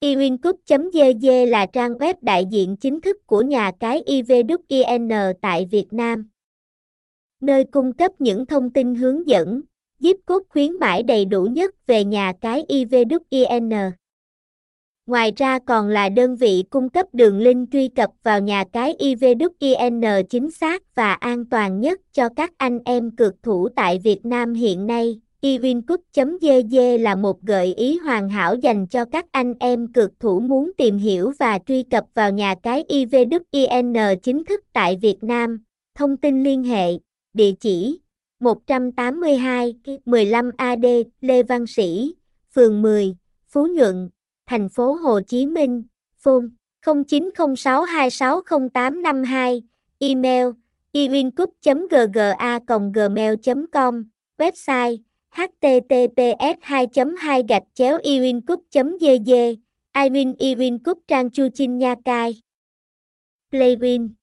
iwincup.gg là trang web đại diện chính thức của nhà cái IVWIN tại Việt Nam. Nơi cung cấp những thông tin hướng dẫn, giúp cốt khuyến mãi đầy đủ nhất về nhà cái IVWIN. Ngoài ra còn là đơn vị cung cấp đường link truy cập vào nhà cái IVWIN chính xác và an toàn nhất cho các anh em cược thủ tại Việt Nam hiện nay evincook.gg là một gợi ý hoàn hảo dành cho các anh em cược thủ muốn tìm hiểu và truy cập vào nhà cái IVWIN chính thức tại Việt Nam. Thông tin liên hệ, địa chỉ 182 15 AD Lê Văn Sĩ, phường 10, Phú Nhuận, thành phố Hồ Chí Minh, phone 0906260852, email evincook.gga.gmail.com, website https 2 2 gạch chéo iwincup gg iwin iwincup trang chu chin nha cai. Playwin